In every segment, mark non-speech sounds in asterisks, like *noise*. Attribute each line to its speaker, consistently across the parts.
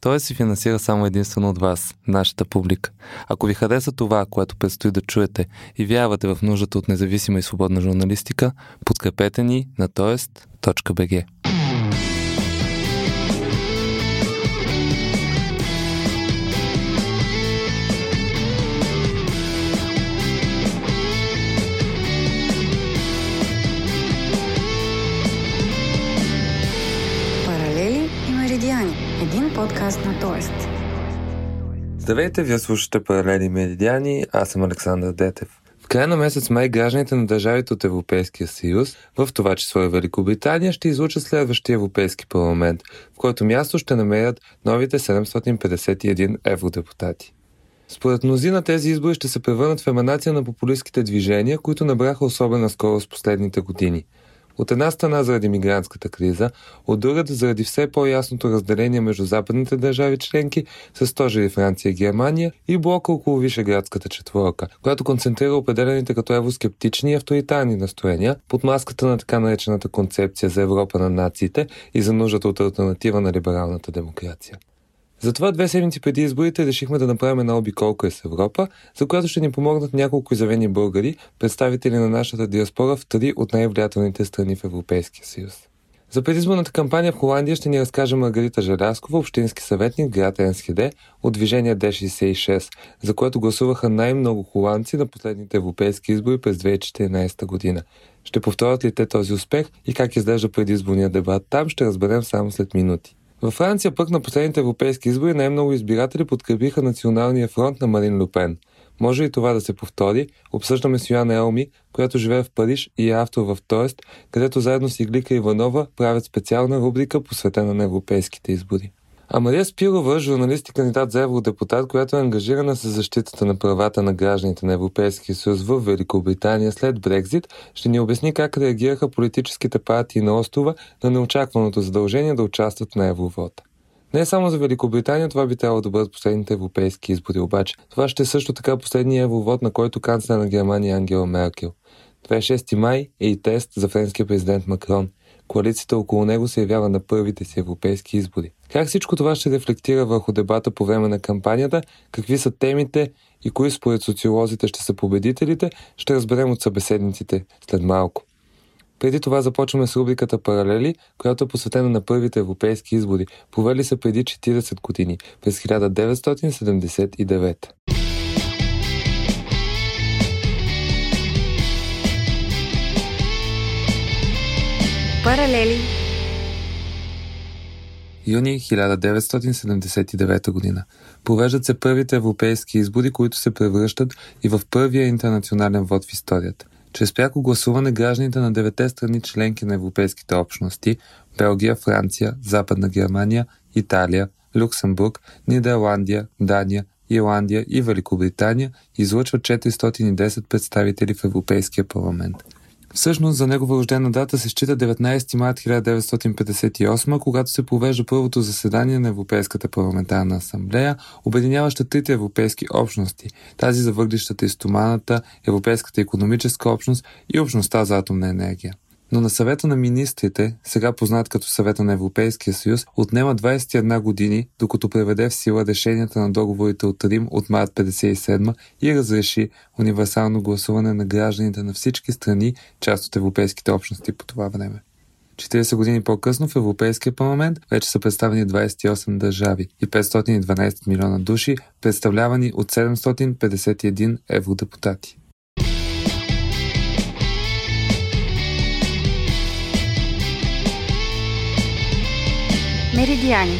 Speaker 1: Той се финансира само единствено от вас, нашата публика. Ако ви хареса това, което предстои да чуете и вярвате в нуждата от независима и свободна журналистика, подкрепете ни на тоест.бг.
Speaker 2: подкаст на Тоест.
Speaker 1: Здравейте, вие слушате Паралели Меридиани, аз съм Александър Детев. В края на месец май гражданите на държавите от Европейския съюз, в това число и Великобритания, ще излучат следващия Европейски парламент, в който място ще намерят новите 751 евродепутати. Според мнозина тези избори ще се превърнат в еманация на популистските движения, които набраха особена скорост последните години – от една страна заради мигрантската криза, от другата заради все по-ясното разделение между западните държави членки с стожери Франция и Германия и блока около Вишеградската четворка, която концентрира определените като евроскептични и авторитарни настроения под маската на така наречената концепция за Европа на нациите и за нуждата от альтернатива на либералната демокрация. Затова две седмици преди изборите решихме да направим една обиколка с Европа, за която ще ни помогнат няколко изявени българи, представители на нашата диаспора в три от най-влиятелните страни в Европейския съюз. За предизборната кампания в Холандия ще ни разкаже Маргарита Желяскова, общински съветник град Енсхеде от движение D66, за което гласуваха най-много холандци на последните европейски избори през 2014 година. Ще повторят ли те този успех и как изглежда предизборния дебат там, ще разберем само след минути. Във Франция пък на последните европейски избори най-много избиратели подкрепиха Националния фронт на Марин Люпен. Може и това да се повтори. Обсъждаме с Йоанна Елми, която живее в Париж и е автор в Тоест, където заедно с Иглика Иванова правят специална рубрика посветена на европейските избори. А Мария Спирова, журналист и кандидат за евродепутат, която е ангажирана с защитата на правата на гражданите на Европейския съюз в Великобритания след Брекзит, ще ни обясни как реагираха политическите партии на острова на неочакваното задължение да участват на евровота. Не само за Великобритания това би трябвало да бъдат последните европейски избори, обаче това ще е също така последния евровод, на който канцлер на Германия Ангела Меркел. 26 май е и тест за френския президент Макрон – коалицията около него се явява на първите си европейски избори. Как всичко това ще рефлектира върху дебата по време на кампанията, какви са темите и кои според социолозите ще са победителите, ще разберем от събеседниците след малко. Преди това започваме с рубриката Паралели, която е посветена на първите европейски избори, провели се преди 40 години, през 1979.
Speaker 2: Паралели
Speaker 1: Юни 1979 година. Провеждат се първите европейски избори, които се превръщат и в първия интернационален вод в историята. Чрез пряко гласуване гражданите на девете страни членки на европейските общности Белгия, Франция, Западна Германия, Италия, Люксембург, Нидерландия, Дания, Ирландия и Великобритания излъчват 410 представители в Европейския парламент. Всъщност за негова рождена дата се счита 19 март 1958, когато се провежда първото заседание на Европейската парламентарна асамблея, обединяваща трите европейски общности, тази за въглищата и стоманата, Европейската економическа общност и общността за атомна енергия но на съвета на министрите, сега познат като съвета на Европейския съюз, отнема 21 години, докато преведе в сила решенията на договорите от Рим от март 57 и разреши универсално гласуване на гражданите на всички страни, част от европейските общности по това време. 40 години по-късно в Европейския парламент вече са представени 28 държави и 512 милиона души, представлявани от 751 евродепутати.
Speaker 2: Меридиани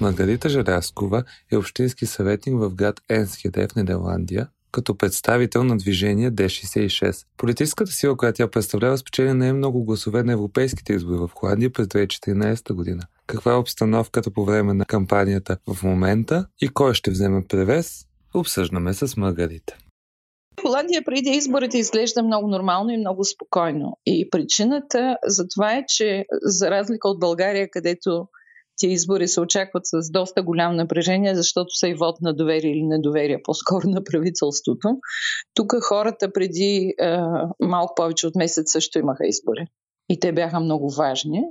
Speaker 1: Маргарита Желяскова е общински съветник в град Енсхеде в Нидерландия, като представител на движение D66. Политическата сила, която тя представлява, спечели не е много гласове на европейските избори в Холандия през 2014 година. Каква е обстановката по време на кампанията в момента и кой ще вземе превес, обсъждаме с Маргарита.
Speaker 3: Холандия преди изборите изглежда много нормално и много спокойно. И причината за това е, че за разлика от България, където тези избори се очакват с доста голямо напрежение, защото са и вод на доверие или недоверие, по-скоро на правителството. Тук хората преди е, малко повече от месец също имаха избори. И те бяха много важни,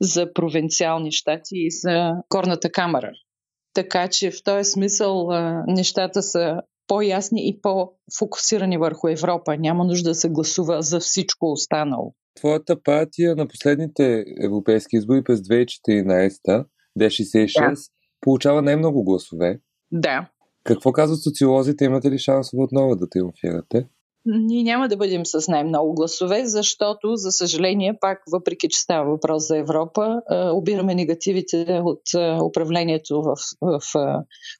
Speaker 3: за провинциални щати и за горната камера. Така че в този смисъл нещата са по-ясни и по-фокусирани върху Европа. Няма нужда да се гласува за всичко останало.
Speaker 1: Твоята партия на последните европейски избори през 2014 D66 да. получава най-много гласове.
Speaker 3: Да.
Speaker 1: Какво казват социолозите? Имате ли шансове отново да триумфирате?
Speaker 3: Ние няма да бъдем с най-много гласове, защото, за съжаление, пак, въпреки че става въпрос за Европа, обираме негативите от управлението в, в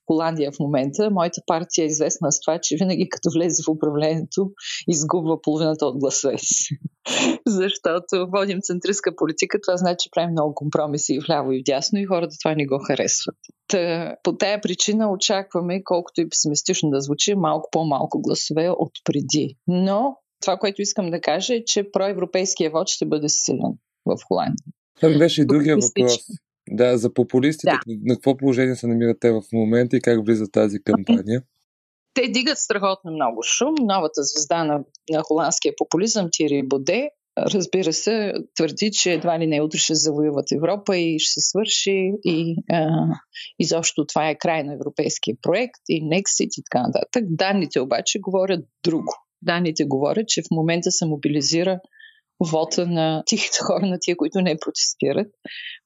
Speaker 3: Холандия в момента. Моята партия е известна с това, че винаги като влезе в управлението, изгубва половината от гласове си. *laughs* защото водим центристка политика, това значи, че правим много компромиси и вляво и вдясно и хората това не го харесват. Та, по тая причина очакваме, колкото и песимистично да звучи, малко по-малко гласове от преди. Но това, което искам да кажа е, че проевропейския вод ще бъде силен в Холандия.
Speaker 1: Това беше и другия въпрос. Да, за популистите, да. на какво положение се намират те в момента и как влиза тази кампания?
Speaker 3: Те дигат страхотно много шум. Новата звезда на, на холандския популизъм, Тири Боде, разбира се, твърди, че едва ли не утре ще завоюват Европа и ще се свърши и а, изобщо това е край на европейския проект и Nexit и така нататък. Данните обаче говорят друго. Данните говорят, че в момента се мобилизира вота на тихите хора, на тия, които не протестират.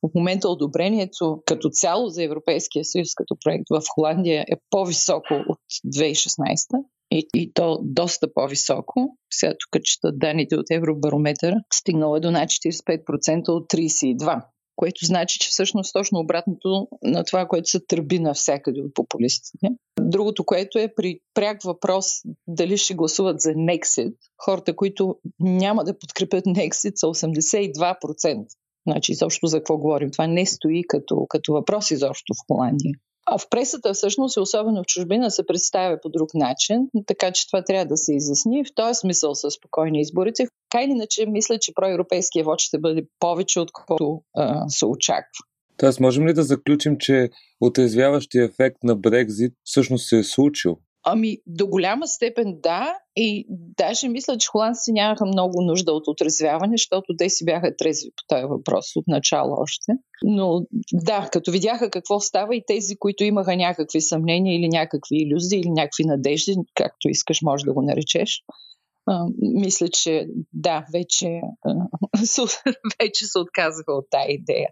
Speaker 3: В момента одобрението като цяло за Европейския съюз като проект в Холандия е по-високо от 2016 и, и то доста по-високо. Сега тук чета данните от Евробарометър. Стигнало е до над 45% от 32% което значи, че всъщност точно обратното на това, което се търби навсякъде от популистите. Другото, което е при пряк въпрос дали ще гласуват за Nexit, хората, които няма да подкрепят Nexit са 82%. Значи, изобщо за какво говорим? Това не стои като, като въпрос изобщо в Холандия. А в пресата всъщност, особено в чужбина, се представя по друг начин, така че това трябва да се изясни. В този смисъл са спокойни изборите. Така иначе, мисля, че проевропейския вод ще бъде повече, отколкото се очаква.
Speaker 1: Тоест, можем ли да заключим, че отрезвяващия ефект на Брекзит всъщност се е случил?
Speaker 3: Ами, до голяма степен да. И даже мисля, че холандците нямаха много нужда от отрезвяване, защото те си бяха трезви по този въпрос от начало още. Но да, като видяха какво става и тези, които имаха някакви съмнения или някакви иллюзии или някакви надежди, както искаш, може да го наречеш, а, мисля, че да, вече, а, *laughs* вече се отказаха от тази идея.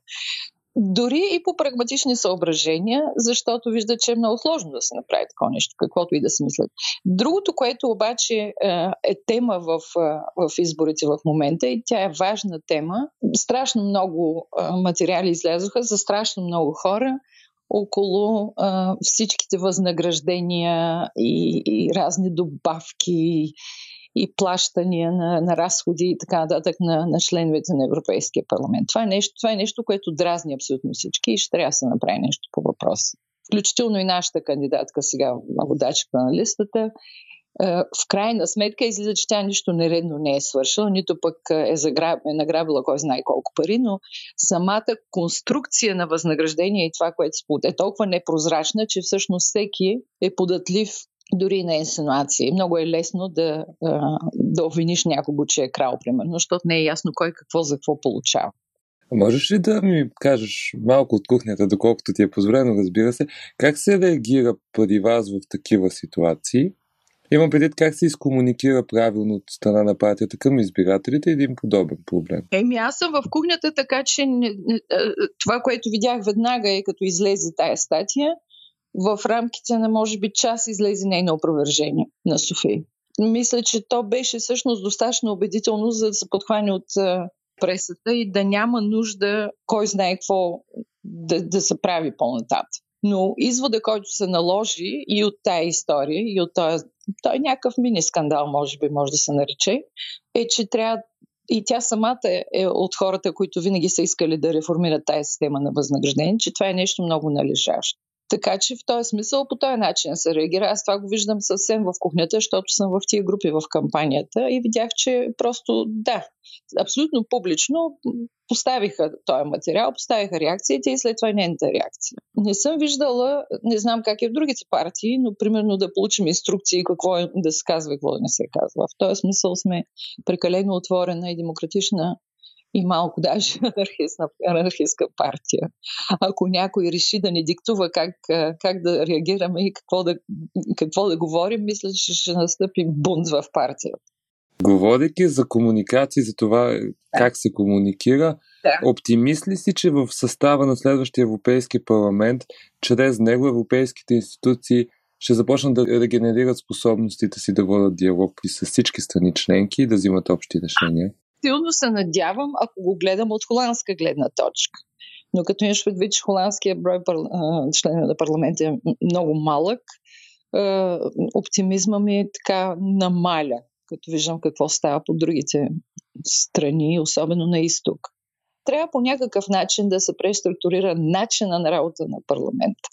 Speaker 3: Дори и по прагматични съображения, защото вижда, че е много сложно да се направи такова нещо, каквото и да се мислят. Другото, което обаче е, е тема в, в изборите в момента и тя е важна тема. Страшно много материали излязоха за страшно много хора около всичките възнаграждения и, и разни добавки и плащания на, на разходи и така нататък на, на членовете на Европейския парламент. Това е, нещо, това е нещо, което дразни абсолютно всички и ще трябва да се направи нещо по въпроса. Включително и нашата кандидатка сега, водачка на листата, е, в крайна сметка излиза, че тя нищо нередно не е свършила, нито пък е, заграб, е награбила кой знае колко пари, но самата конструкция на възнаграждение и това, което се е толкова непрозрачна, че всъщност всеки е податлив дори на инсинуации. Много е лесно да, да обвиниш някого, че е крал, примерно, защото не е ясно кой какво за какво получава.
Speaker 1: Можеш ли да ми кажеш малко от кухнята, доколкото ти е позволено, разбира се, как се реагира преди вас в такива ситуации? Имам предвид как се изкомуникира правилно от страна на партията към избирателите един подобен проблем.
Speaker 3: Еми, аз съм в кухнята, така че не, не, това, което видях веднага е като излезе тая статия, в рамките на може би час излезе нейно опровержение на София. Мисля, че то беше всъщност достатъчно убедително, за да се подхване от пресата и да няма нужда кой знае какво да, да се прави по-нататък. Но извода, който се наложи и от тая история, и от този, той някакъв мини скандал, може би, може да се нарече, е, че трябва и тя самата е от хората, които винаги са искали да реформират тази система на възнаграждение, че това е нещо много належащо. Така че в този смисъл по този начин се реагира. Аз това го виждам съвсем в кухнята, защото съм в тия групи в кампанията и видях, че просто да, абсолютно публично поставиха този материал, поставиха реакциите и след това и нейната реакция. Не съм виждала, не знам как е в другите партии, но примерно да получим инструкции какво е да се казва и какво не се казва. В този смисъл сме прекалено отворена и демократична и малко даже *laughs* анархистна, анархистска партия. Ако някой реши да ни диктува как, как да реагираме и какво да, какво да говорим, мисля, че ще настъпи бунт в партията.
Speaker 1: Говорейки за комуникации, за това да. как се комуникира, да. оптимист ли си, че в състава на следващия Европейски парламент, чрез него европейските институции ще започнат да регенерират способностите си да водят диалог и с всички страни членки и да взимат общи решения?
Speaker 3: Силно се надявам, ако го гледам от холандска гледна точка. Но като имаш предвид, че холандския брой члена на парламента е много малък, оптимизма ми е така намаля, като виждам какво става по другите страни, особено на изток. Трябва по някакъв начин да се преструктурира начина на работа на парламента.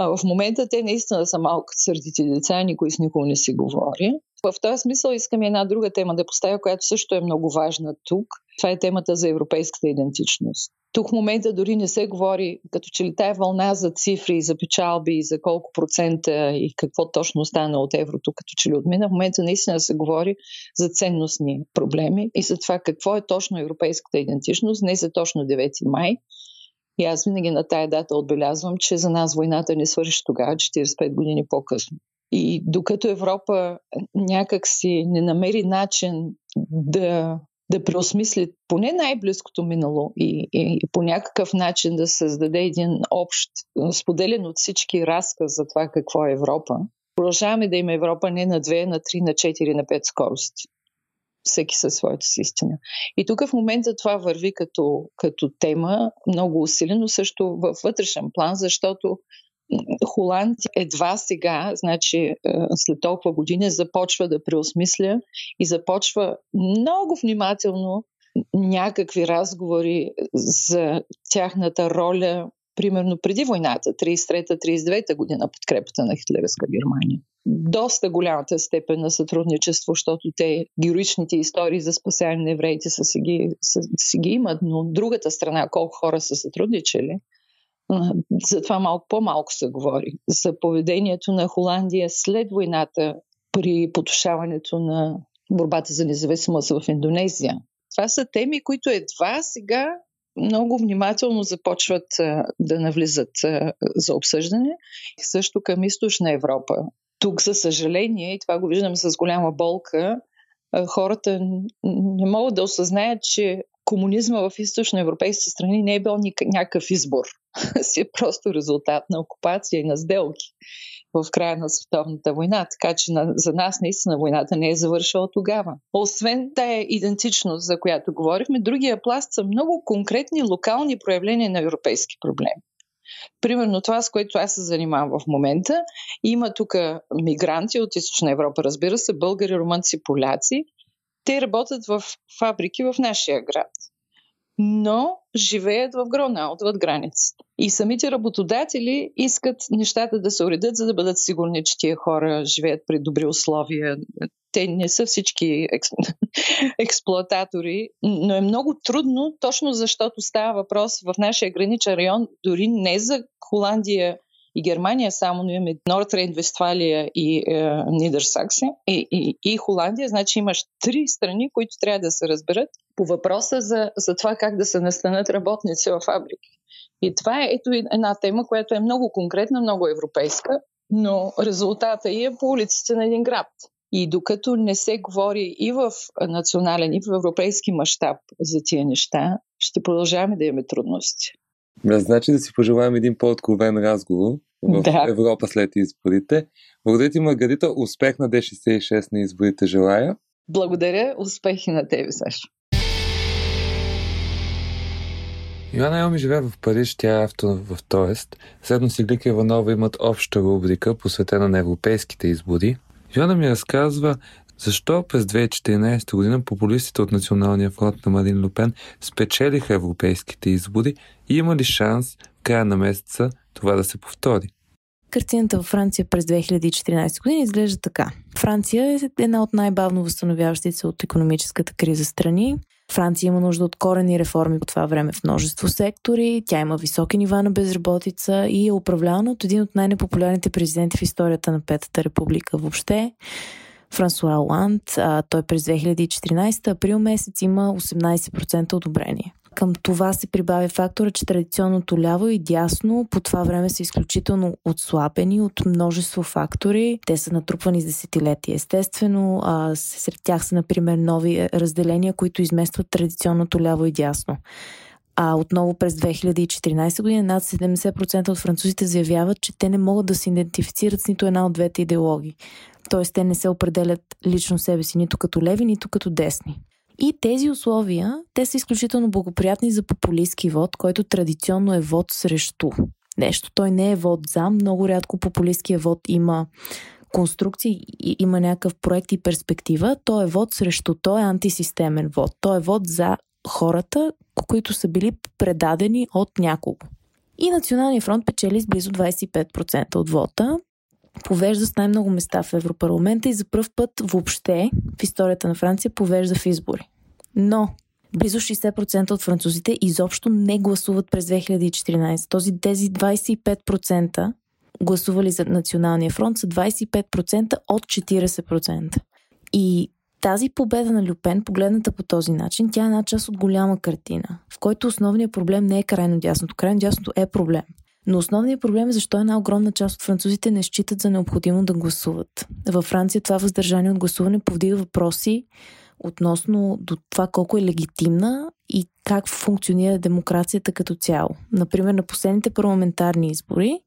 Speaker 3: А в момента те наистина са малко сърдити деца, никой с никого не си говори. В този смисъл искам една друга тема да поставя, която също е много важна тук. Това е темата за европейската идентичност. Тук в момента дори не се говори, като че ли тая вълна за цифри, за печалби, за колко процента и какво точно стана от еврото, като че ли отмина. В момента наистина се говори за ценностни проблеми и за това какво е точно европейската идентичност, не за точно 9 май, и аз винаги на тая дата отбелязвам, че за нас войната не свърши тогава, 45 години по-късно. И докато Европа някак си не намери начин да, да преосмисли поне най-близкото минало и, и, и по някакъв начин да създаде един общ, споделен от всички разказ за това какво е Европа, продължаваме да има Европа не на две, на три, на четири, на пет скорости всеки със своята си истина. И тук в момента това върви като, като тема много усилено, също във вътрешен план, защото Холандия едва сега, значи е, след толкова години, започва да преосмисля и започва много внимателно някакви разговори за тяхната роля примерно преди войната, 33-39 година, подкрепата на хитлеровска Германия. Доста голямата степен на сътрудничество, защото те героичните истории за спасяване на евреите са си ги, са, си ги имат, но другата страна, колко хора са сътрудничали, за това малко по-малко се говори. За поведението на Холандия след войната при потушаването на борбата за независимост в Индонезия. Това са теми, които едва сега много внимателно започват да навлизат за обсъждане. Също към източна Европа. Тук, за съжаление, и това го виждам с голяма болка, хората не могат да осъзнаят, че комунизма в източноевропейски страни не е бил някакъв избор. *laughs* си е просто резултат на окупация и на сделки в края на Световната война. Така че на, за нас наистина войната не е завършила тогава. Освен тая идентичност, за която говорихме, другия пласт са много конкретни локални проявления на европейски проблеми. Примерно това, с което аз се занимавам в момента, има тук мигранти от Източна Европа, разбира се, българи, румънци, поляци. Те работят в фабрики в нашия град но живеят в Грона, отвъд границата. И самите работодатели искат нещата да се уредят, за да бъдат сигурни, че тия хора живеят при добри условия. Те не са всички експ... *laughs* експлуататори, но е много трудно, точно защото става въпрос в нашия граничен район, дори не за Холандия и Германия само, но имаме Нортрейн, Вестфалия и е, Нидерсакси и, и, и Холандия. Значи имаш три страни, които трябва да се разберат по въпроса за, за това как да се настанат работници в фабрики. И това е ето една тема, която е много конкретна, много европейска, но резултата е по улиците на един град. И докато не се говори и в национален, и в европейски мащаб за тия неща, ще продължаваме да имаме трудности.
Speaker 1: Значи да си пожелаем един по-откровен разговор в да. Европа след изборите. Благодаря ти, Маргарита. Успех на D66 на изборите желая.
Speaker 3: Благодаря. Успехи на тебе, Сашо.
Speaker 1: Йоанна Елми живее в Париж, тя е автор в Тоест. Седно си Глика Иванова имат обща рубрика, посветена на европейските избори. Йоанна ми разказва защо през 2014 година популистите от Националния фронт на Марин Лупен спечелиха европейските избори и има ли шанс в края на месеца това да се повтори?
Speaker 2: Картината във Франция през 2014 година изглежда така. Франция е една от най-бавно възстановяващите се от економическата криза страни. Франция има нужда от корени реформи по това време в множество сектори, тя има високи нива на безработица и е управлявана от един от най-непопулярните президенти в историята на Петата република въобще. Франсуа Оланд, а, той през 2014 април месец има 18% одобрение. Към това се прибавя фактора, че традиционното ляво и дясно по това време са изключително отслабени от множество фактори. Те са натрупвани с десетилетия. Естествено, а, сред тях са, например, нови е, разделения, които изместват традиционното ляво и дясно. А отново през 2014 година над 70% от французите заявяват, че те не могат да се идентифицират с нито една от двете идеологии. Тоест, те не се определят лично себе си нито като леви, нито като десни. И тези условия, те са изключително благоприятни за популистски вод, който традиционно е вод срещу нещо. Той не е вод за. Много рядко популистския вод има конструкции, има някакъв проект и перспектива. Той е вод срещу. Той е антисистемен вод. Той е вод за хората, които са били предадени от някого. И Националния фронт печели с близо 25% от вота повежда с най-много места в Европарламента и за първ път въобще в историята на Франция повежда в избори. Но близо 60% от французите изобщо не гласуват през 2014. Този, тези 25% гласували за Националния фронт са 25% от 40%. И тази победа на Люпен, погледната по този начин, тя е една част от голяма картина, в който основният проблем не е крайно дясното. Крайно дясното е проблем. Но основният проблем е защо една огромна част от французите не считат за необходимо да гласуват. Във Франция това въздържание от гласуване повдига въпроси относно до това колко е легитимна и как функционира демокрацията като цяло. Например, на последните парламентарни избори,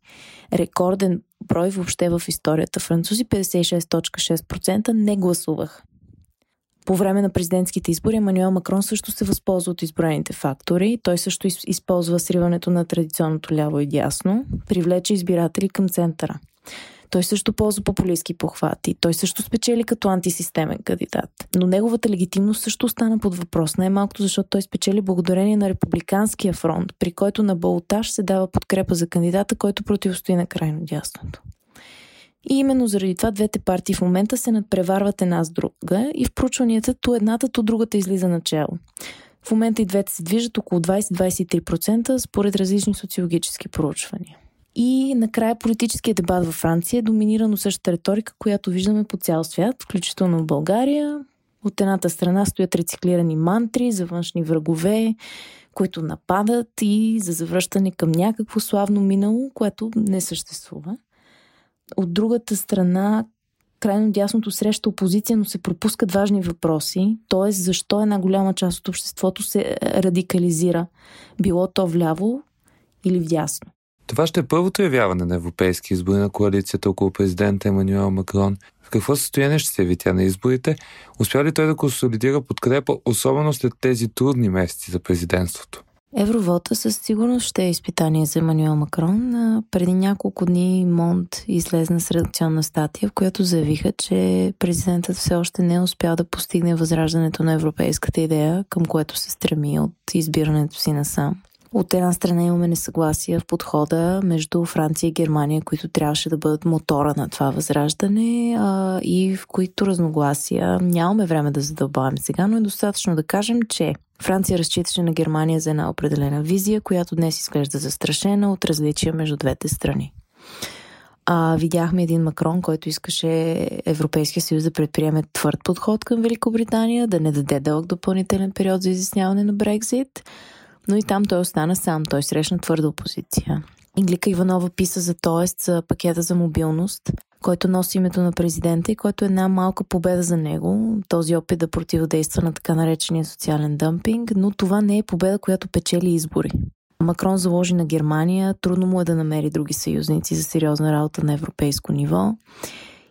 Speaker 2: рекорден брой въобще в историята французи, 56.6% не гласувах. По време на президентските избори Емануел Макрон също се възползва от изброените фактори. Той също използва сриването на традиционното ляво и дясно, привлече избиратели към центъра. Той също ползва популистски похвати. Той също спечели като антисистемен кандидат. Но неговата легитимност също остана под въпрос. Най-малкото, защото той спечели благодарение на Републиканския фронт, при който на Балотаж се дава подкрепа за кандидата, който противостои на крайно дясното. И именно заради това двете партии в момента се надпреварват една с друга и в проучванията то едната, то другата излиза начало. В момента и двете се движат около 20-23% според различни социологически проучвания. И накрая политическият дебат във Франция е доминиран от същата риторика, която виждаме по цял свят, включително в България. От едната страна стоят рециклирани мантри за външни врагове, които нападат и за завръщане към някакво славно минало, което не съществува. От другата страна, крайно дясното среща опозиция, но се пропускат важни въпроси, т.е. защо една голяма част от обществото се радикализира, било то вляво или вдясно.
Speaker 1: Това ще е първото явяване на европейски избори на коалицията около президента Емануел Макрон. В какво състояние ще се яви тя на изборите? Успя ли той да консолидира подкрепа, особено след тези трудни месеци за президентството?
Speaker 2: Евровота със сигурност ще е изпитание за Емануел Макрон. Преди няколко дни Монт излезна с редакционна статия, в която заявиха, че президентът все още не е успял да постигне възраждането на европейската идея, към което се стреми от избирането си насам. От една страна имаме несъгласие в подхода между Франция и Германия, които трябваше да бъдат мотора на това възраждане а, и в които разногласия нямаме време да задълбаваме сега, но е достатъчно да кажем, че Франция разчиташе на Германия за една определена визия, която днес изглежда застрашена от различия между двете страни. А, видяхме един Макрон, който искаше Европейския съюз да предприеме твърд подход към Великобритания, да не даде дълъг допълнителен период за изясняване на Брекзит но и там той остана сам. Той срещна твърда опозиция. Инглика Иванова писа за ТОЕСТ, за пакета за мобилност, който носи името на президента и който е една малка победа за него, този опит да противодейства на така наречения социален дъмпинг, но това не е победа, която печели избори. Макрон заложи на Германия, трудно му е да намери други съюзници за сериозна работа на европейско ниво.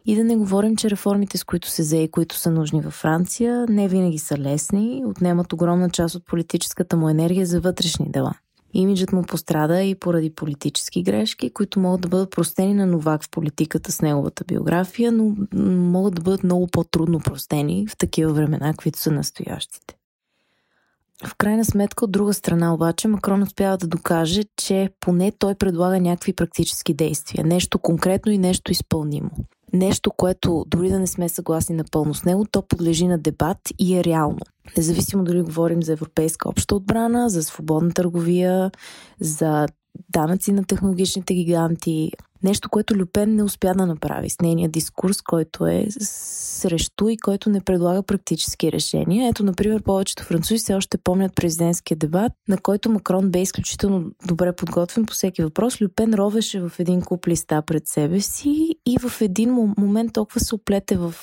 Speaker 2: И да не говорим, че реформите, с които се зее, които са нужни във Франция, не винаги са лесни, отнемат огромна част от политическата му енергия за вътрешни дела. Имиджът му пострада и поради политически грешки, които могат да бъдат простени на новак в политиката с неговата биография, но могат да бъдат много по-трудно простени в такива времена, които са настоящите. В крайна сметка, от друга страна обаче, Макрон успява да докаже, че поне той предлага някакви практически действия. Нещо конкретно и нещо изпълнимо нещо, което дори да не сме съгласни напълно с него, то подлежи на дебат и е реално. Независимо дали говорим за европейска обща отбрана, за свободна търговия, за данъци на технологичните гиганти, Нещо, което Люпен не успя да направи с нейния дискурс, който е срещу и който не предлага практически решения. Ето, например, повечето французи все още помнят президентския дебат, на който Макрон бе изключително добре подготвен по всеки въпрос. Люпен ровеше в един куп листа пред себе си и в един момент толкова се оплете в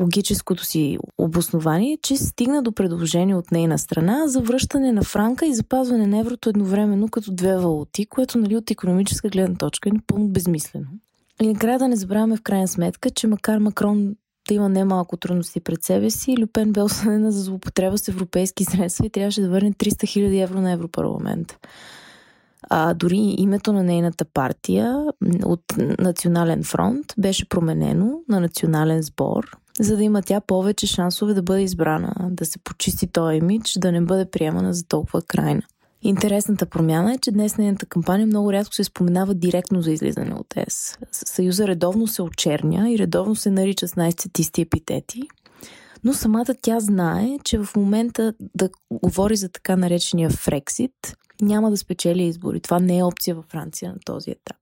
Speaker 2: логическото си обоснование, че стигна до предложение от нейна страна за връщане на франка и запазване на еврото едновременно като две валути, което нали, от економическа гледна точка е напълно безмислено. И накрая да не забравяме в крайна сметка, че макар Макрон да има немалко трудности пред себе си, Люпен бе осъдена за злоупотреба с европейски средства и трябваше да върне 300 000 евро на Европарламент. А, дори името на нейната партия от Национален фронт беше променено на Национален сбор, за да има тя повече шансове да бъде избрана, да се почисти този имидж, да не бъде приемана за толкова крайна. Интересната промяна е, че днес нейната кампания много рядко се споменава директно за излизане от ЕС. Съюза редовно се очерня и редовно се нарича с най-цветисти епитети, но самата тя знае, че в момента да говори за така наречения Фрексит няма да спечели избори. Това не е опция във Франция на този етап.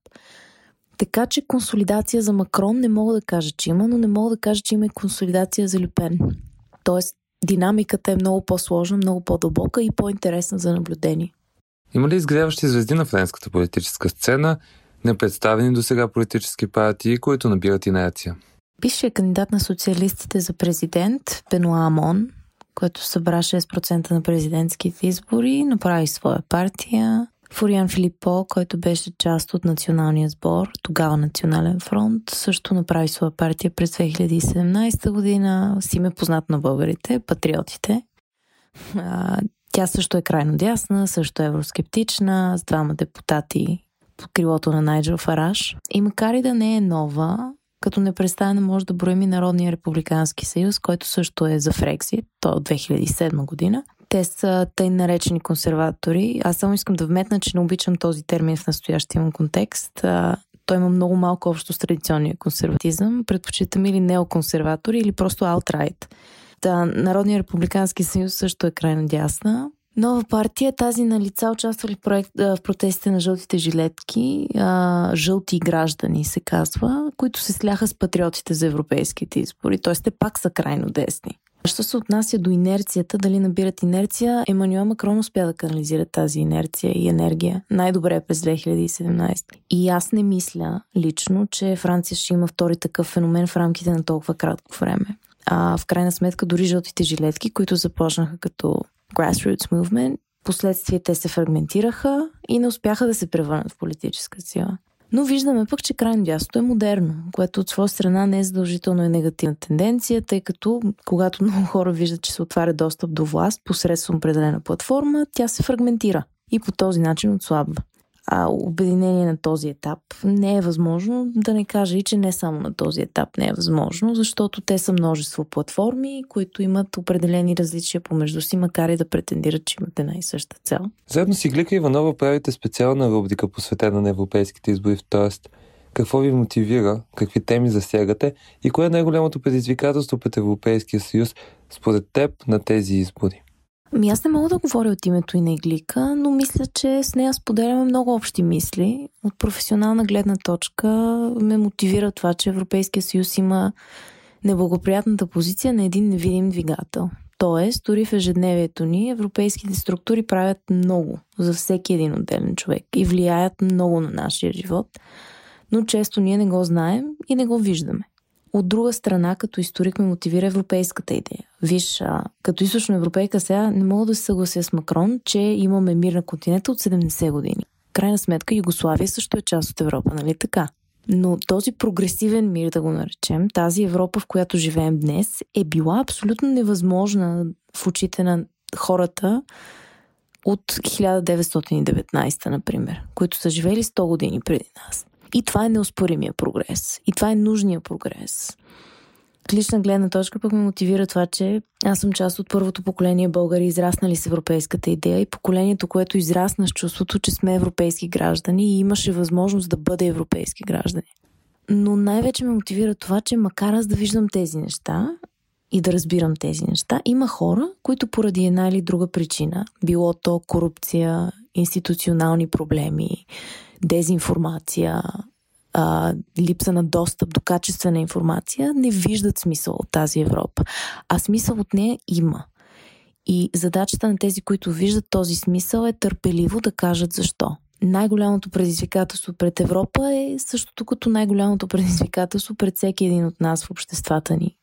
Speaker 2: Така че консолидация за Макрон не мога да кажа, че има, но не мога да кажа, че има и консолидация за Люпен. Тоест, динамиката е много по-сложна, много по-дълбока и по-интересна за наблюдение.
Speaker 1: Има ли изгряващи звезди на френската политическа сцена, непредставени до сега политически партии, които набират инерция?
Speaker 2: Бившият кандидат на социалистите за президент, Бенуа Амон, който събра 6% на президентските избори, направи своя партия. Фуриан Филипо, който беше част от националния сбор, тогава Национален фронт, също направи своя партия през 2017 година. Си ме познат на българите, патриотите. Тя също е крайно дясна, също е евроскептична, с двама депутати под крилото на Найджел Фараш. И макар и да не е нова, като непрестанно може да броим и Народния републикански съюз, който също е за Фрексит, то е от 2007 година. Те са тъй наречени консерватори. Аз само искам да вметна, че не обичам този термин в настоящия му контекст. Той има много малко общо с традиционния консерватизъм. Предпочитам или неоконсерватори, или просто alt-right. Да, Народния републикански съюз също е крайно дясна. Нова партия, тази на лица участвали в, проект, в протестите на жълтите жилетки, а, жълти граждани се казва, които се сляха с патриотите за европейските избори, т.е. те пак са крайно десни. Що се отнася до инерцията, дали набират инерция, Емануел Макрон успя да канализира тази инерция и енергия най-добре през 2017. И аз не мисля лично, че Франция ще има втори такъв феномен в рамките на толкова кратко време. А в крайна сметка дори жълтите жилетки, които започнаха като grassroots movement, последствие те се фрагментираха и не успяха да се превърнат в политическа сила. Но виждаме пък, че крайно дясното е модерно, което от своя страна не е задължително е негативна тенденция, тъй като когато *laughs* много хора виждат, че се отваря достъп до власт посредством определена платформа, тя се фрагментира и по този начин отслабва а, обединение на този етап не е възможно, да не кажа и, че не само на този етап не е възможно, защото те са множество платформи, които имат определени различия помежду си, макар и да претендират, че имат една и съща цел.
Speaker 1: Заедно си Глика Иванова правите специална рубрика, посветена на европейските избори Тоест. Какво ви мотивира, какви теми засягате и кое е най-голямото предизвикателство пред Европейския съюз според теб на тези избори?
Speaker 2: Ми аз не мога да говоря от името и на Иглика, но мисля, че с нея споделяме много общи мисли. От професионална гледна точка ме мотивира това, че Европейския съюз има неблагоприятната позиция на един невидим двигател. Тоест, дори в ежедневието ни европейските структури правят много за всеки един отделен човек и влияят много на нашия живот, но често ние не го знаем и не го виждаме. От друга страна, като историк ме мотивира европейската идея. Виж, а, като източно европейка сега не мога да се съглася с Макрон, че имаме мир на континента от 70 години. Крайна сметка Югославия също е част от Европа, нали така? Но този прогресивен мир, да го наречем, тази Европа, в която живеем днес, е била абсолютно невъзможна в очите на хората от 1919, например, които са живели 100 години преди нас. И това е неоспоримия прогрес. И това е нужния прогрес. От лична гледна точка пък ме мотивира това, че аз съм част от първото поколение българи, израснали с европейската идея и поколението, което израсна с чувството, че сме европейски граждани и имаше възможност да бъде европейски граждани. Но най-вече ме мотивира това, че макар аз да виждам тези неща и да разбирам тези неща, има хора, които поради една или друга причина, било то корупция, институционални проблеми, дезинформация, а, липса на достъп до качествена информация, не виждат смисъл от тази Европа. А смисъл от нея има. И задачата на тези, които виждат този смисъл е търпеливо да кажат защо. Най-голямото предизвикателство пред Европа е същото като най-голямото предизвикателство пред всеки един от нас в обществата ни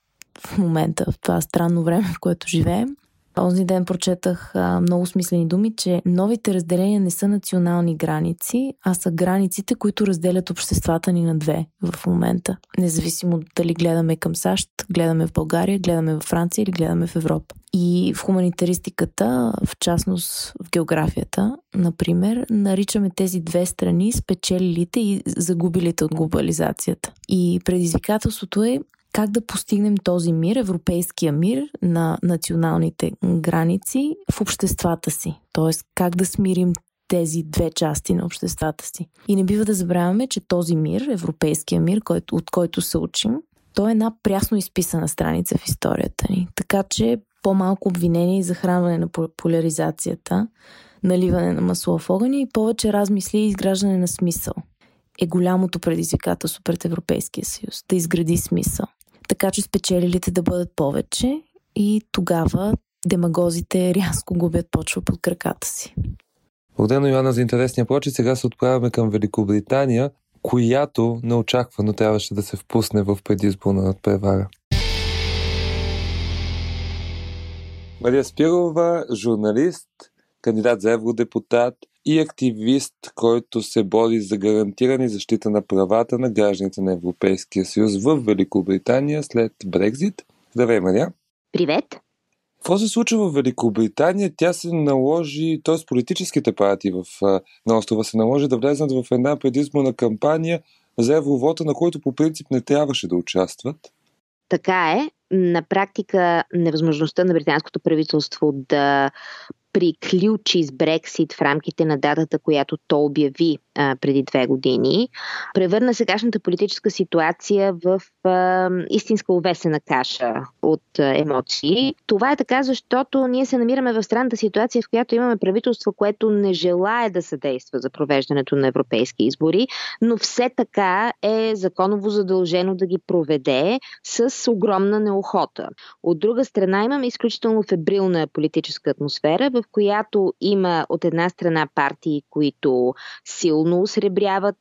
Speaker 2: в момента, в това странно време, в което живеем. Онзи ден прочетах а, много смислени думи, че новите разделения не са национални граници, а са границите, които разделят обществата ни на две в момента. Независимо дали гледаме към САЩ, гледаме в България, гледаме в Франция или гледаме в Европа. И в хуманитаристиката, в частност в географията, например, наричаме тези две страни спечелилите и загубилите от глобализацията. И предизвикателството е как да постигнем този мир, европейския мир на националните граници в обществата си. Тоест, как да смирим тези две части на обществата си. И не бива да забравяме, че този мир, европейския мир, който, от който се учим, той е една прясно изписана страница в историята ни. Така че по-малко обвинение и захранване на поляризацията, наливане на масло в огъня и повече размисли и изграждане на смисъл е голямото предизвикателство пред Европейския съюз. Да изгради смисъл така че спечелилите да бъдат повече и тогава демагозите рязко губят почва под краката си.
Speaker 1: Благодаря Йоанна за интересния прочит. Сега се отправяме към Великобритания, която неочаквано трябваше да се впусне в предизборна надпревара. Мария Спирова, журналист, кандидат за евродепутат и активист, който се бори за гарантиране защита на правата на гражданите на Европейския съюз в Великобритания след Брекзит. Здравей, Мария!
Speaker 4: Привет!
Speaker 1: Какво се случва в Великобритания? Тя се наложи, т.е. политическите партии в, на острова се наложи да влезнат в една предизборна кампания за евровота, на който по принцип не трябваше да участват.
Speaker 4: Така е. На практика невъзможността на британското правителство да приключи с Брексит в рамките на датата, която то обяви а, преди две години, превърна сегашната политическа ситуация в а, истинска увесена каша от а, емоции. Това е така, защото ние се намираме в странната ситуация, в която имаме правителство, което не желае да съдейства за провеждането на европейски избори, но все така е законово задължено да ги проведе с огромна неохота. От друга страна имаме изключително фебрилна политическа атмосфера, в която има от една страна партии, които силно усребряват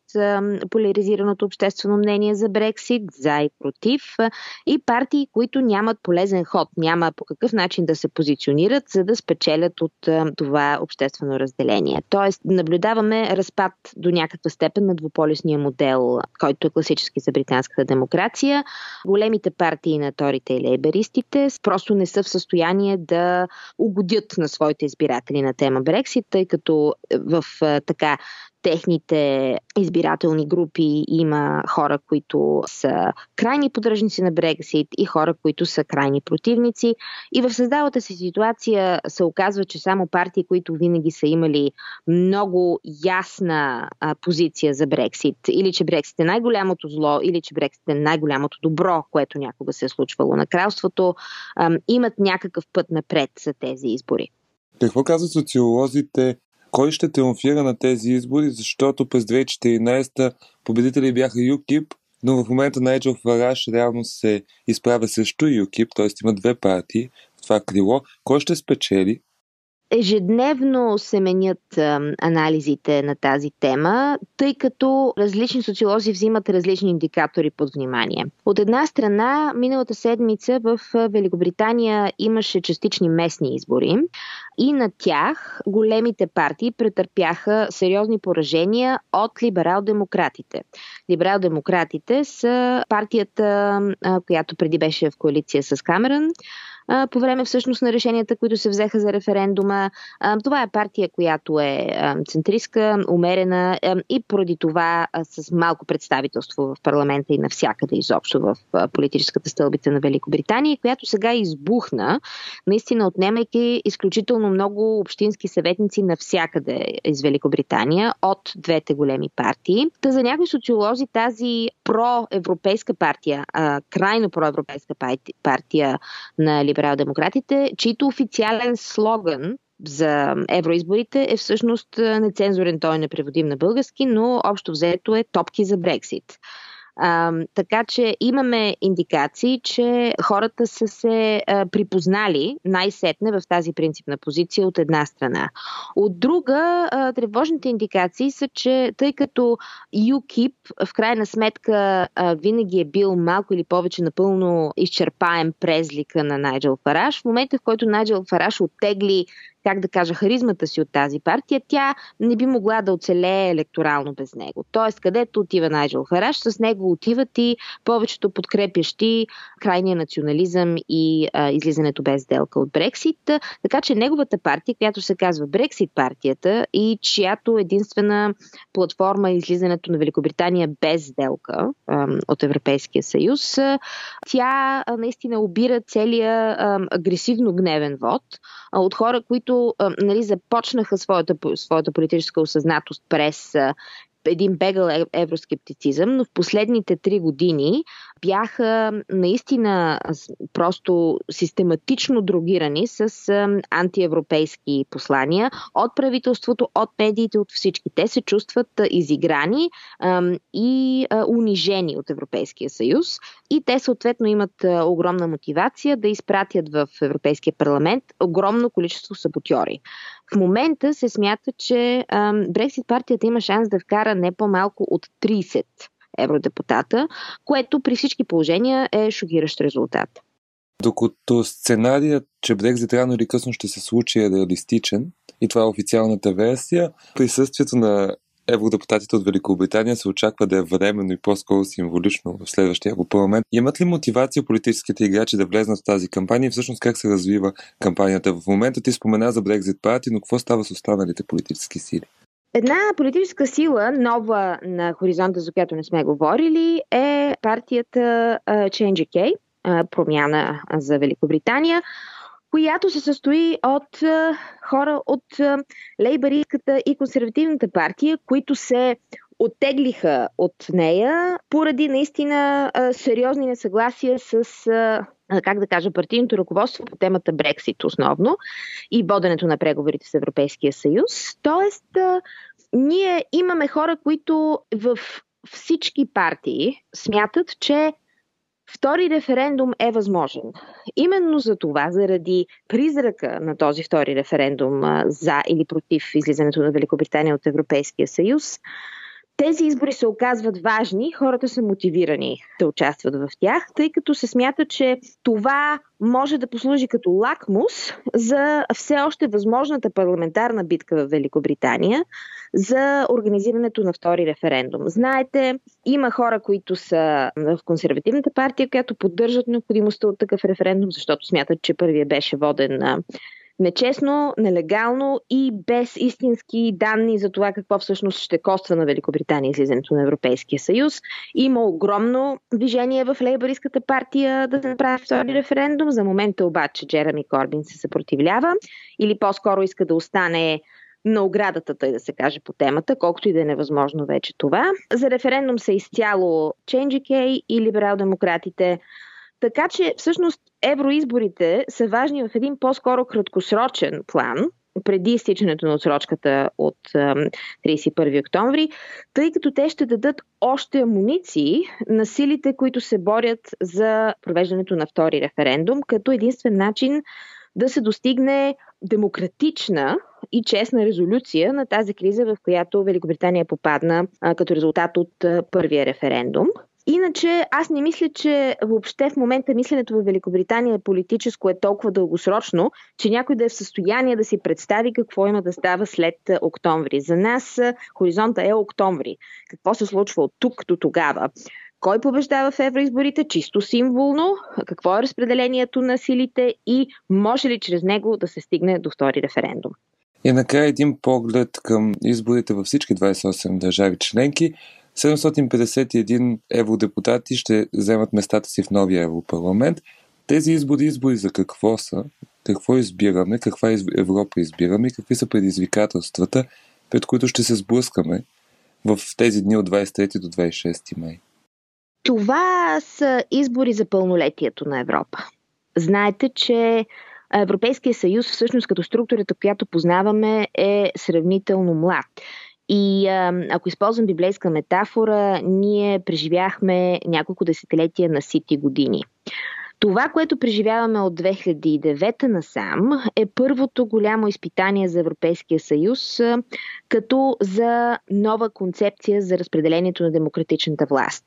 Speaker 4: поляризираното обществено мнение за Брексит, за и против, и партии, които нямат полезен ход, няма по какъв начин да се позиционират, за да спечелят от това обществено разделение. Тоест, наблюдаваме разпад до някаква степен на двуполюсния модел, който е класически за британската демокрация. Големите партии на торите и лейберистите просто не са в състояние да угодят на своите избиратели на тема Брексит, тъй като в така техните избирателни групи има хора, които са крайни поддръжници на Брексит и хора, които са крайни противници. И в създалата си ситуация се оказва, че само партии, които винаги са имали много ясна а, позиция за Брексит, или че Брексит е най-голямото зло, или че Брексит е най-голямото добро, което някога се е случвало на кралството, а, имат някакъв път напред за тези избори.
Speaker 1: Какво казват социолозите кой ще триумфира на тези избори, защото през 2014 победители бяха ЮКИП, но в момента Найджел Фараш реално се изправя срещу ЮКИП, т.е. има две партии в това крило. Кой ще спечели?
Speaker 4: Ежедневно се менят анализите на тази тема, тъй като различни социолози взимат различни индикатори под внимание. От една страна, миналата седмица в Великобритания имаше частични местни избори и на тях големите партии претърпяха сериозни поражения от либерал-демократите. Либерал-демократите са партията, която преди беше в коалиция с Камерън, по време всъщност на решенията, които се взеха за референдума. Това е партия, която е центристка, умерена и поради това с малко представителство в парламента и навсякъде изобщо в политическата стълбица на Великобритания, която сега избухна, наистина отнемайки изключително много общински съветници навсякъде из Великобритания от двете големи партии. Та за някои социолози тази проевропейска партия, крайно проевропейска партия на либерал-демократите, чийто официален слоган за евроизборите е всъщност нецензурен, той е непреводим на български, но общо взето е топки за Брексит. Така че имаме индикации, че хората са се а, припознали най-сетне в тази принципна позиция от една страна. От друга, а, тревожните индикации са, че тъй като ЮКИП в крайна сметка а, винаги е бил малко или повече напълно изчерпаем презлика на Найджел Фараш, в момента в който Найджел Фараш оттегли как да кажа, харизмата си от тази партия, тя не би могла да оцелее електорално без него. Тоест, където отива Найджел Фараш, с него отиват и повечето подкрепящи крайния национализъм и а, излизането без сделка от Брексит. Така че неговата партия, която се казва Брексит партията и чиято единствена платформа е излизането на Великобритания без сделка а, от Европейския съюз, тя а, наистина обира целия а, агресивно гневен вод а, от хора, които които нали, започнаха своята, своята политическа осъзнатост през един бегал е, евроскептицизъм, но в последните три години бяха наистина просто систематично другирани с антиевропейски послания от правителството, от медиите, от всички. Те се чувстват изиграни и унижени от Европейския съюз и те съответно имат огромна мотивация да изпратят в Европейския парламент огромно количество саботьори. В момента се смята, че Брексит партията има шанс да вкара не по-малко от 30 евродепутата, което при всички положения е шокиращ резултат.
Speaker 1: Докато сценарият, че Брекзит рано или късно ще се случи е реалистичен, и това е официалната версия, присъствието на евродепутатите от Великобритания се очаква да е временно и по-скоро символично в следващия парламент. Имат ли мотивация политическите играчи да влезнат в тази кампания и всъщност как се развива кампанията в момента? Ти спомена за Брекзит Парти, но какво става с останалите политически сили?
Speaker 4: Една политическа сила, нова на хоризонта, за която не сме говорили, е партията Change UK, промяна за Великобритания, която се състои от хора от лейбаристската и консервативната партия, които се оттеглиха от нея поради наистина сериозни несъгласия с как да кажа, партийното ръководство по темата Брексит основно и воденето на преговорите с Европейския съюз. Тоест, ние имаме хора, които в всички партии смятат, че втори референдум е възможен. Именно за това, заради призрака на този втори референдум за или против излизането на Великобритания от Европейския съюз, тези избори се оказват важни, хората са мотивирани да участват в тях, тъй като се смята, че това може да послужи като лакмус за все още възможната парламентарна битка в Великобритания за организирането на втори референдум. Знаете, има хора, които са в консервативната партия, която поддържат необходимостта от такъв референдум, защото смятат, че първия беше воден нечестно, нелегално и без истински данни за това какво всъщност ще коства на Великобритания излизането на Европейския съюз. Има огромно движение в лейбористската партия да се направи втори референдум. За момента обаче Джереми Корбин се съпротивлява или по-скоро иска да остане на оградата, тъй да се каже по темата, колкото и да е невъзможно вече това. За референдум са изцяло Change и либерал-демократите. Така че всъщност евроизборите са важни в един по-скоро краткосрочен план, преди изтичането на отсрочката от 31 октомври, тъй като те ще дадат още амуниции на силите, които се борят за провеждането на втори референдум, като единствен начин да се достигне демократична и честна резолюция на тази криза, в която Великобритания попадна а, като резултат от а, първия референдум. Иначе аз не мисля, че въобще в момента мисленето в Великобритания политическо е толкова дългосрочно, че някой да е в състояние да си представи какво има да става след октомври. За нас хоризонта е октомври. Какво се случва от тук до тогава? Кой побеждава в евроизборите чисто символно? Какво е разпределението на силите и може ли чрез него да се стигне до втори референдум?
Speaker 1: И накрая един поглед към изборите във всички 28 държави членки. 751 евродепутати ще вземат местата си в новия Европарламент. Тези избори, избори за какво са? Какво избираме? Каква Европа избираме? Какви са предизвикателствата, пред които ще се сблъскаме в тези дни от 23 до 26 май?
Speaker 4: Това са избори за пълнолетието на Европа. Знаете, че Европейския съюз всъщност като структурата, която познаваме е сравнително млад. И ако използвам библейска метафора, ние преживяхме няколко десетилетия на сити години. Това, което преживяваме от 2009 насам, е първото голямо изпитание за Европейския съюз, като за нова концепция за разпределението на демократичната власт.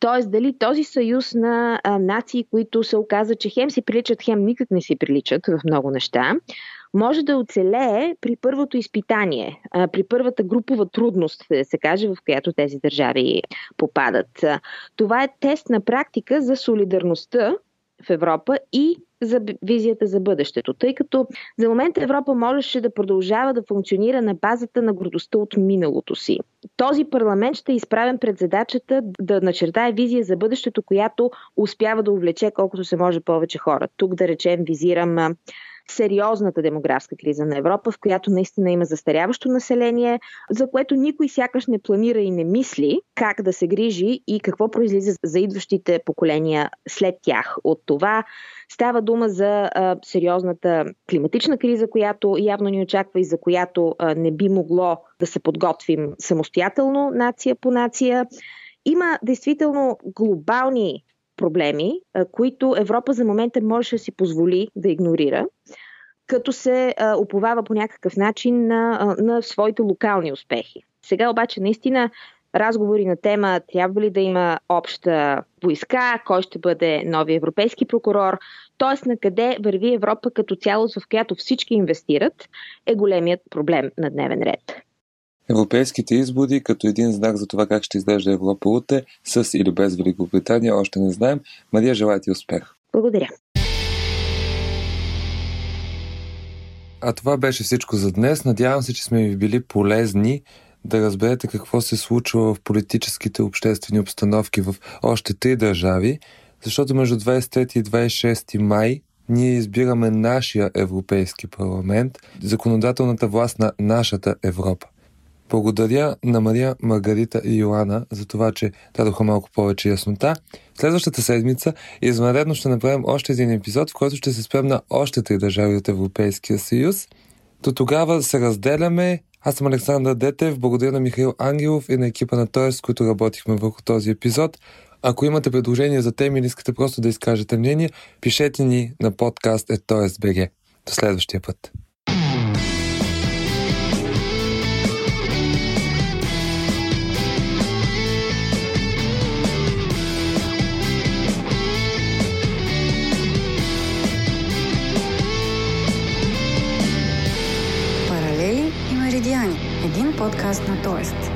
Speaker 4: Тоест, дали този съюз на нации, които се оказа, че хем си приличат, хем никак не си приличат в много неща, може да оцелее при първото изпитание, при първата групова трудност, да се каже, в която тези държави попадат. Това е тест на практика за солидарността в Европа и за визията за бъдещето, тъй като за момента Европа можеше да продължава да функционира на базата на гордостта от миналото си. Този парламент ще е изправен пред задачата да начертае визия за бъдещето, която успява да увлече колкото се може повече хора. Тук да речем визирам сериозната демографска криза на Европа, в която наистина има застаряващо население, за което никой сякаш не планира и не мисли как да се грижи и какво произлиза за идващите поколения след тях. От това става дума за а, сериозната климатична криза, която явно ни очаква и за която не би могло да се подготвим самостоятелно, нация по нация. Има действително глобални проблеми, които Европа за момента можеше да си позволи да игнорира, като се оповава по някакъв начин на, на своите локални успехи. Сега обаче наистина разговори на тема трябва ли да има обща войска, кой ще бъде нови европейски прокурор, т.е. на къде върви Европа като цялост, в която всички инвестират, е големият проблем на дневен ред.
Speaker 1: Европейските избори като един знак за това как ще изглежда Европа утре, с или без Великобритания, още не знаем. Мария, желая ти успех!
Speaker 4: Благодаря!
Speaker 1: А това беше всичко за днес. Надявам се, че сме ви били полезни да разберете какво се случва в политическите обществени обстановки в още три държави, защото между 23 и 26 май ние избираме нашия Европейски парламент, законодателната власт на нашата Европа. Благодаря на Мария, Маргарита и Йоана за това, че дадоха малко повече яснота. Следващата седмица извънредно ще направим още един епизод, в който ще се спрем на още три държави от Европейския съюз. До тогава се разделяме. Аз съм Александър Детев, благодаря на Михаил Ангелов и на екипа на Тоест, с които работихме върху този епизод. Ако имате предложения за теми или искате просто да изкажете мнение, пишете ни на подкаст До следващия път.
Speaker 5: Подкаст на Тоест.